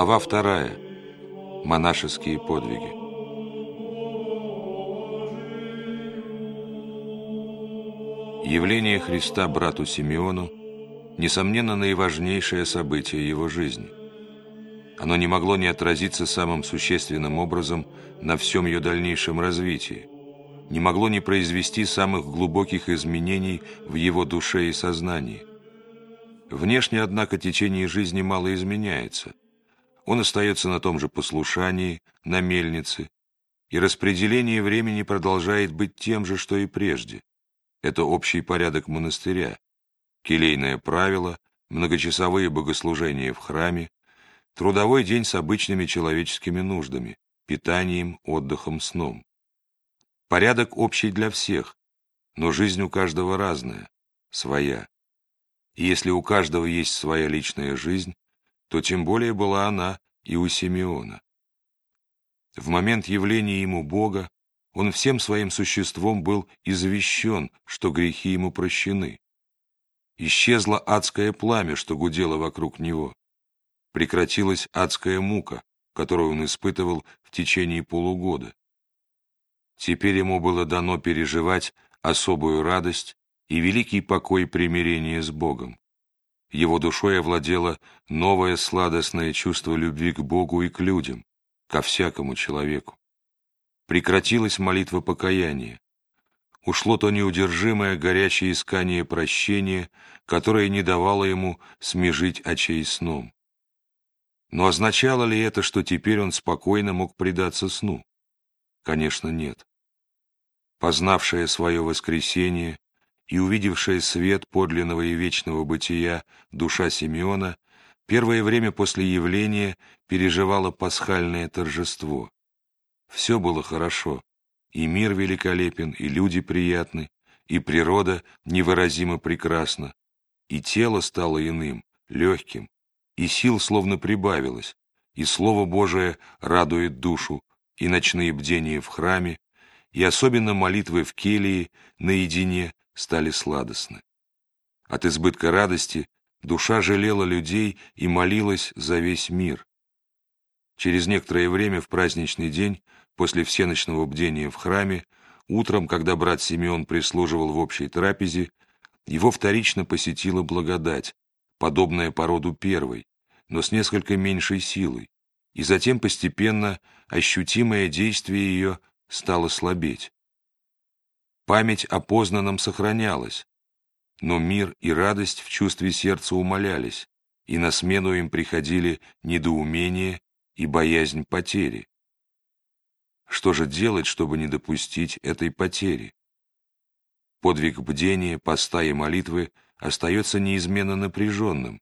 Глава вторая. Монашеские подвиги. Явление Христа брату Симеону несомненно наиважнейшее событие его жизни. Оно не могло не отразиться самым существенным образом на всем ее дальнейшем развитии, не могло не произвести самых глубоких изменений в его душе и сознании. Внешне, однако, течение жизни мало изменяется. Он остается на том же послушании, на мельнице, и распределение времени продолжает быть тем же, что и прежде. Это общий порядок монастыря, келейное правило, многочасовые богослужения в храме, трудовой день с обычными человеческими нуждами, питанием, отдыхом, сном. Порядок общий для всех, но жизнь у каждого разная, своя. И если у каждого есть своя личная жизнь, то тем более была она и у Симеона. В момент явления ему Бога он всем своим существом был извещен, что грехи ему прощены. Исчезло адское пламя, что гудело вокруг него. Прекратилась адская мука, которую он испытывал в течение полугода. Теперь ему было дано переживать особую радость и великий покой примирения с Богом. Его душой овладело новое сладостное чувство любви к Богу и к людям, ко всякому человеку. Прекратилась молитва покаяния. Ушло то неудержимое горячее искание прощения, которое не давало ему смежить очей сном. Но означало ли это, что теперь он спокойно мог предаться сну? Конечно, нет. Познавшая свое воскресение и увидевшая свет подлинного и вечного бытия душа Симеона первое время после явления переживала пасхальное торжество. Все было хорошо, и мир великолепен, и люди приятны, и природа невыразимо прекрасна, и тело стало иным, легким, и сил словно прибавилось, и Слово Божие радует душу, и ночные бдения в храме, и особенно молитвы в келии наедине стали сладостны. От избытка радости душа жалела людей и молилась за весь мир. Через некоторое время в праздничный день После всеночного бдения в храме, утром, когда брат Симеон прислуживал в общей трапезе, его вторично посетила благодать, подобная породу первой, но с несколько меньшей силой, и затем постепенно ощутимое действие ее стало слабеть. Память о познанном сохранялась, но мир и радость в чувстве сердца умолялись, и на смену им приходили недоумение и боязнь потери. Что же делать, чтобы не допустить этой потери? Подвиг бдения, поста и молитвы остается неизменно напряженным,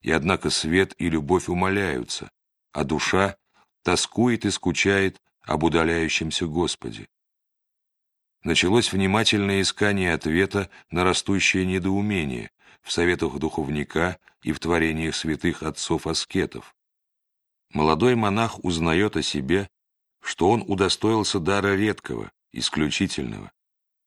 и однако свет и любовь умоляются, а душа тоскует и скучает об удаляющемся Господе. Началось внимательное искание ответа на растущее недоумение в советах духовника и в творениях святых отцов-аскетов. Молодой монах узнает о себе что он удостоился дара редкого, исключительного,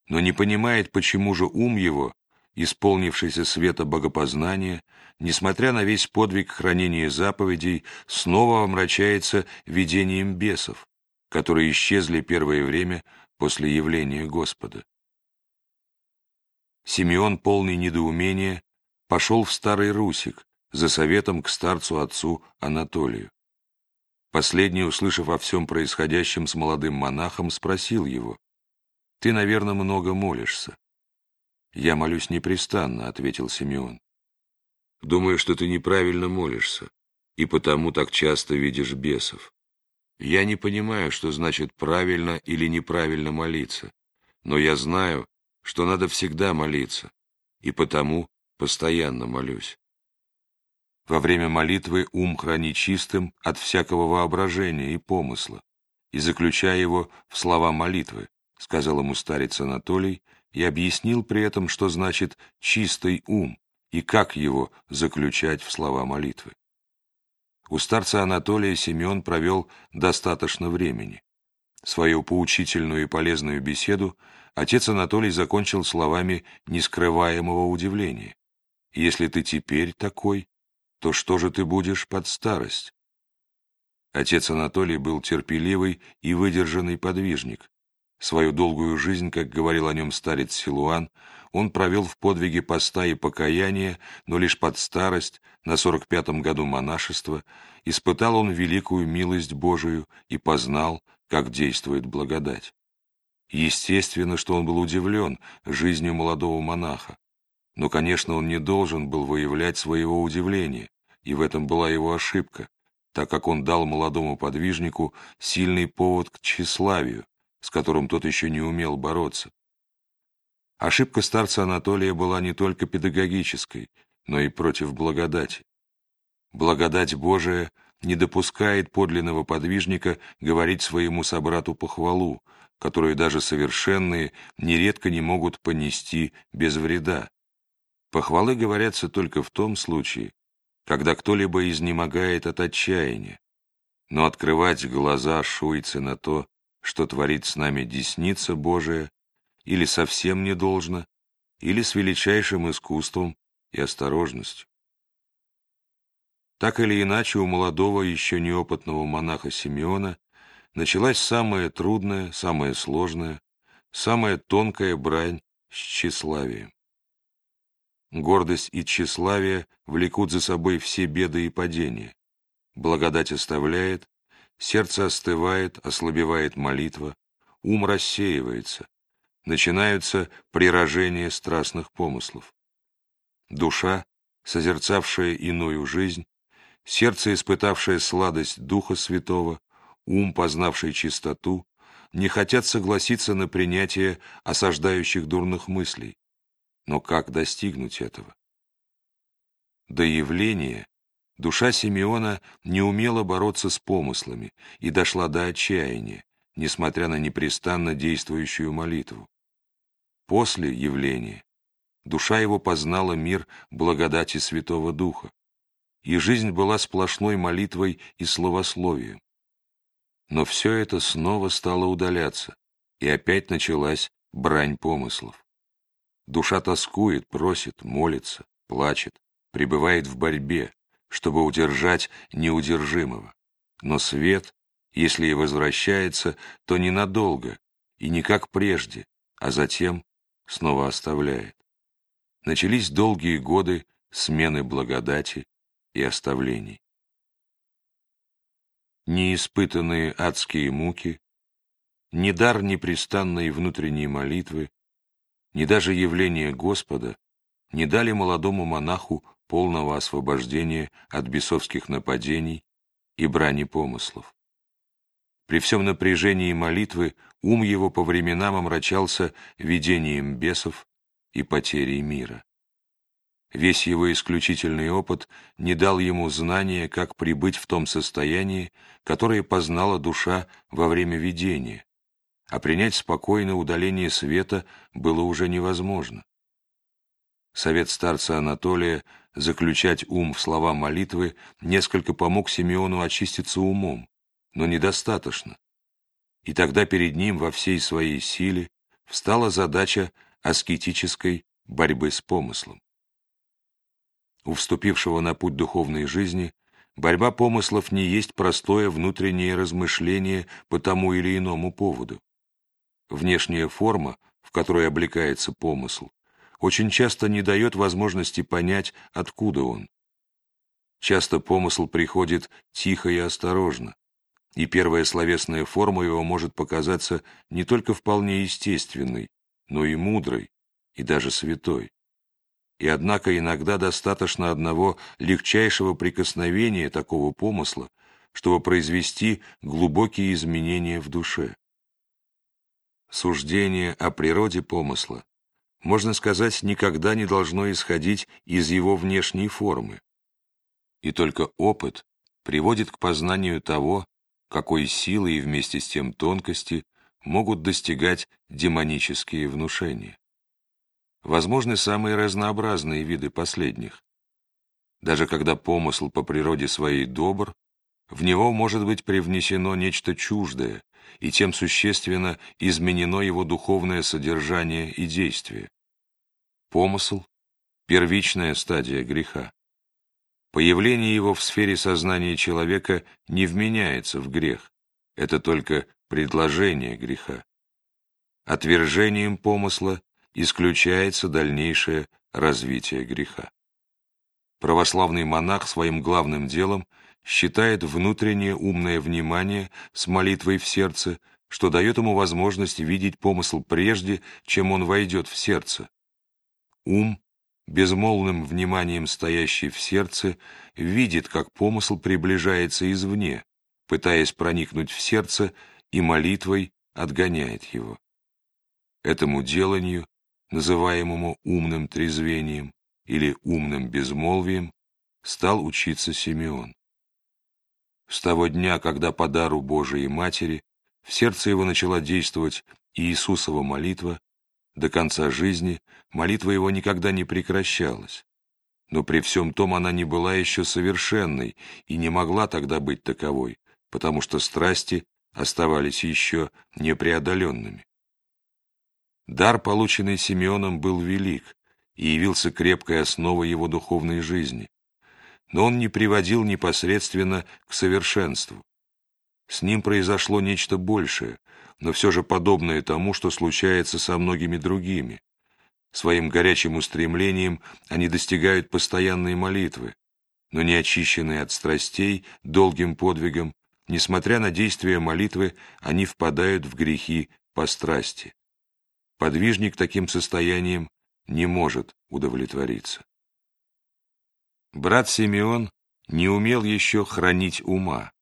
но не понимает, почему же ум его, исполнившийся света богопознания, несмотря на весь подвиг хранения заповедей, снова омрачается видением бесов, которые исчезли первое время после явления Господа. Симеон, полный недоумения, пошел в Старый Русик за советом к старцу-отцу Анатолию. Последний, услышав о всем происходящем с молодым монахом, спросил его, «Ты, наверное, много молишься». «Я молюсь непрестанно», — ответил Симеон. «Думаю, что ты неправильно молишься, и потому так часто видишь бесов. Я не понимаю, что значит правильно или неправильно молиться, но я знаю, что надо всегда молиться, и потому постоянно молюсь. Во время молитвы ум храни чистым от всякого воображения и помысла, и заключая его в слова молитвы, сказал ему старец Анатолий и объяснил при этом, что значит «чистый ум» и как его заключать в слова молитвы. У старца Анатолия Семен провел достаточно времени. Свою поучительную и полезную беседу отец Анатолий закончил словами нескрываемого удивления. «Если ты теперь такой, то что же ты будешь под старость? Отец Анатолий был терпеливый и выдержанный подвижник. Свою долгую жизнь, как говорил о нем старец Силуан, он провел в подвиге поста и покаяния, но лишь под старость, на сорок пятом году монашества, испытал он великую милость Божию и познал, как действует благодать. Естественно, что он был удивлен жизнью молодого монаха. Но, конечно, он не должен был выявлять своего удивления, и в этом была его ошибка, так как он дал молодому подвижнику сильный повод к тщеславию, с которым тот еще не умел бороться. Ошибка старца Анатолия была не только педагогической, но и против благодати. Благодать Божия не допускает подлинного подвижника говорить своему собрату похвалу, которую даже совершенные нередко не могут понести без вреда. Похвалы говорятся только в том случае, когда кто-либо изнемогает от отчаяния. Но открывать глаза шуйцы на то, что творит с нами десница Божия, или совсем не должно, или с величайшим искусством и осторожностью. Так или иначе, у молодого, еще неопытного монаха Симеона началась самая трудная, самая сложная, самая тонкая брань с тщеславием. Гордость и тщеславие влекут за собой все беды и падения. Благодать оставляет, сердце остывает, ослабевает молитва, ум рассеивается, начинаются прирожения страстных помыслов. Душа, созерцавшая иную жизнь, сердце, испытавшее сладость Духа Святого, ум, познавший чистоту, не хотят согласиться на принятие осаждающих дурных мыслей. Но как достигнуть этого? До явления душа Симеона не умела бороться с помыслами и дошла до отчаяния, несмотря на непрестанно действующую молитву. После явления душа его познала мир благодати Святого Духа, и жизнь была сплошной молитвой и словословием. Но все это снова стало удаляться, и опять началась брань помыслов. Душа тоскует, просит, молится, плачет, пребывает в борьбе, чтобы удержать неудержимого. Но свет, если и возвращается, то ненадолго, и не как прежде, а затем снова оставляет. Начались долгие годы смены благодати и оставлений. Неиспытанные адские муки, ни дар непрестанной внутренней молитвы, ни даже явление Господа не дали молодому монаху полного освобождения от бесовских нападений и брани помыслов. При всем напряжении молитвы ум его по временам омрачался видением бесов и потерей мира. Весь его исключительный опыт не дал ему знания, как прибыть в том состоянии, которое познала душа во время видения, а принять спокойное удаление света было уже невозможно. Совет старца Анатолия заключать ум в слова молитвы несколько помог Симеону очиститься умом, но недостаточно. И тогда перед ним во всей своей силе встала задача аскетической борьбы с помыслом. У вступившего на путь духовной жизни борьба помыслов не есть простое внутреннее размышление по тому или иному поводу. Внешняя форма, в которой облекается помысл, очень часто не дает возможности понять, откуда он. Часто помысл приходит тихо и осторожно, и первая словесная форма его может показаться не только вполне естественной, но и мудрой, и даже святой. И однако иногда достаточно одного легчайшего прикосновения такого помысла, чтобы произвести глубокие изменения в душе. Суждение о природе помысла, можно сказать, никогда не должно исходить из его внешней формы. И только опыт приводит к познанию того, какой силы и вместе с тем тонкости могут достигать демонические внушения. Возможны самые разнообразные виды последних. Даже когда помысл по природе своей добр, в него может быть привнесено нечто чуждое, и тем существенно изменено его духовное содержание и действие. Помысл — первичная стадия греха. Появление его в сфере сознания человека не вменяется в грех. Это только предложение греха. Отвержением помысла исключается дальнейшее развитие греха. Православный монах своим главным делом считает внутреннее умное внимание с молитвой в сердце, что дает ему возможность видеть помысл прежде, чем он войдет в сердце. Ум безмолвным вниманием стоящий в сердце, видит, как помысл приближается извне, пытаясь проникнуть в сердце и молитвой отгоняет его. Этому деланию, называемому умным трезвением или умным безмолвием, стал учиться Симеон. С того дня, когда по дару Божией Матери в сердце его начала действовать Иисусова молитва, до конца жизни молитва его никогда не прекращалась. Но при всем том она не была еще совершенной и не могла тогда быть таковой, потому что страсти оставались еще непреодоленными. Дар, полученный Симеоном, был велик и явился крепкой основой его духовной жизни, но он не приводил непосредственно к совершенству. С ним произошло нечто большее, но все же подобное тому, что случается со многими другими. Своим горячим устремлением они достигают постоянной молитвы, но не очищенные от страстей долгим подвигом, несмотря на действие молитвы, они впадают в грехи по страсти. Подвижник таким состоянием не может удовлетвориться. Брат Симеон не умел еще хранить ума.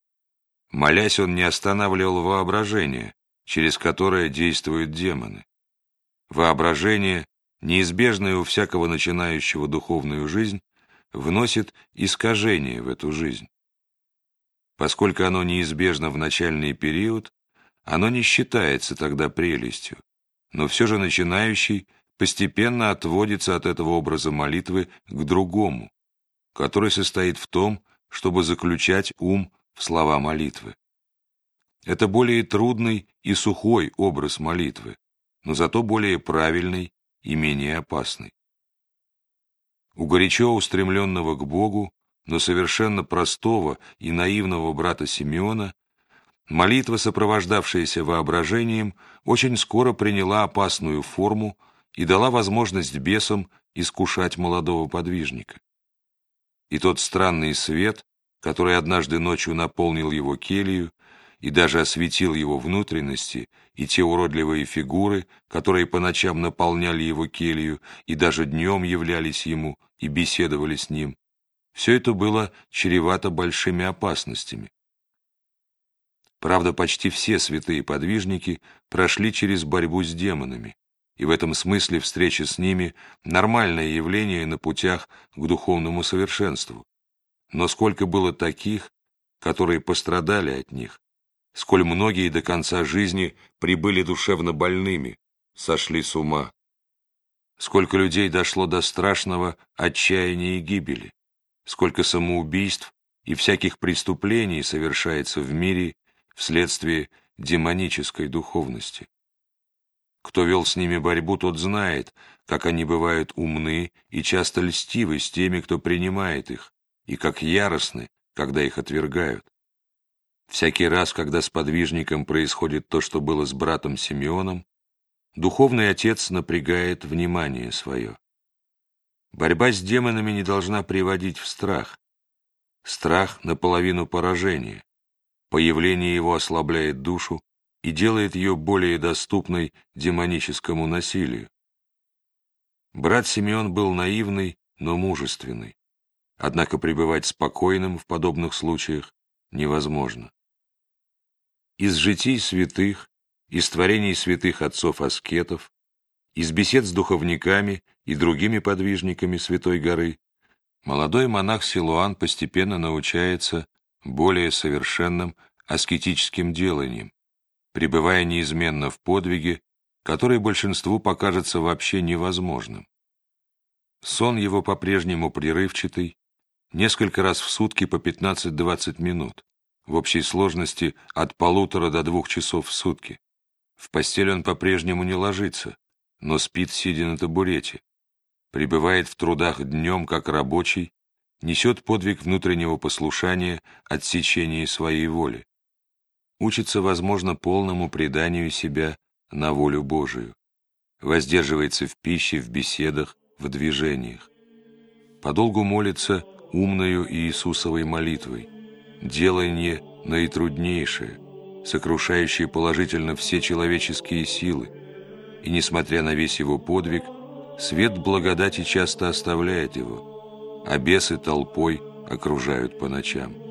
Молясь, он не останавливал воображение, через которое действуют демоны. Воображение, неизбежное у всякого начинающего духовную жизнь, вносит искажение в эту жизнь. Поскольку оно неизбежно в начальный период, оно не считается тогда прелестью, но все же начинающий постепенно отводится от этого образа молитвы к другому, который состоит в том, чтобы заключать ум слова молитвы. Это более трудный и сухой образ молитвы, но зато более правильный и менее опасный. У горячо устремленного к Богу, но совершенно простого и наивного брата Симеона, молитва, сопровождавшаяся воображением, очень скоро приняла опасную форму и дала возможность бесам искушать молодого подвижника. И тот странный свет, который однажды ночью наполнил его келью, и даже осветил его внутренности, и те уродливые фигуры, которые по ночам наполняли его келью и даже днем являлись ему и беседовали с ним, все это было чревато большими опасностями. Правда, почти все святые подвижники прошли через борьбу с демонами, и в этом смысле встреча с ними – нормальное явление на путях к духовному совершенству. Но сколько было таких, которые пострадали от них, сколь многие до конца жизни прибыли душевно больными, сошли с ума. Сколько людей дошло до страшного отчаяния и гибели, сколько самоубийств и всяких преступлений совершается в мире вследствие демонической духовности. Кто вел с ними борьбу, тот знает, как они бывают умны и часто льстивы с теми, кто принимает их, и как яростны, когда их отвергают. Всякий раз, когда с подвижником происходит то, что было с братом Симеоном, духовный отец напрягает внимание свое. Борьба с демонами не должна приводить в страх. Страх наполовину поражения. Появление его ослабляет душу и делает ее более доступной демоническому насилию. Брат Симеон был наивный, но мужественный. Однако пребывать спокойным в подобных случаях невозможно. Из житий святых, из творений святых отцов-аскетов, из бесед с духовниками и другими подвижниками Святой горы, молодой монах Силуан постепенно научается более совершенным аскетическим деланиям, пребывая неизменно в подвиге, который большинству покажется вообще невозможным. Сон его по-прежнему прерывчатый, несколько раз в сутки по 15-20 минут в общей сложности от полутора до двух часов в сутки. В постель он по-прежнему не ложится, но спит, сидя на табурете. Пребывает в трудах днем, как рабочий, несет подвиг внутреннего послушания отсечения своей воли, учится, возможно, полному преданию себя на волю Божию, воздерживается в пище, в беседах, в движениях, подолгу молится умною Иисусовой молитвой, делание наитруднейшее, сокрушающее положительно все человеческие силы, и, несмотря на весь его подвиг, свет благодати часто оставляет его, а бесы толпой окружают по ночам.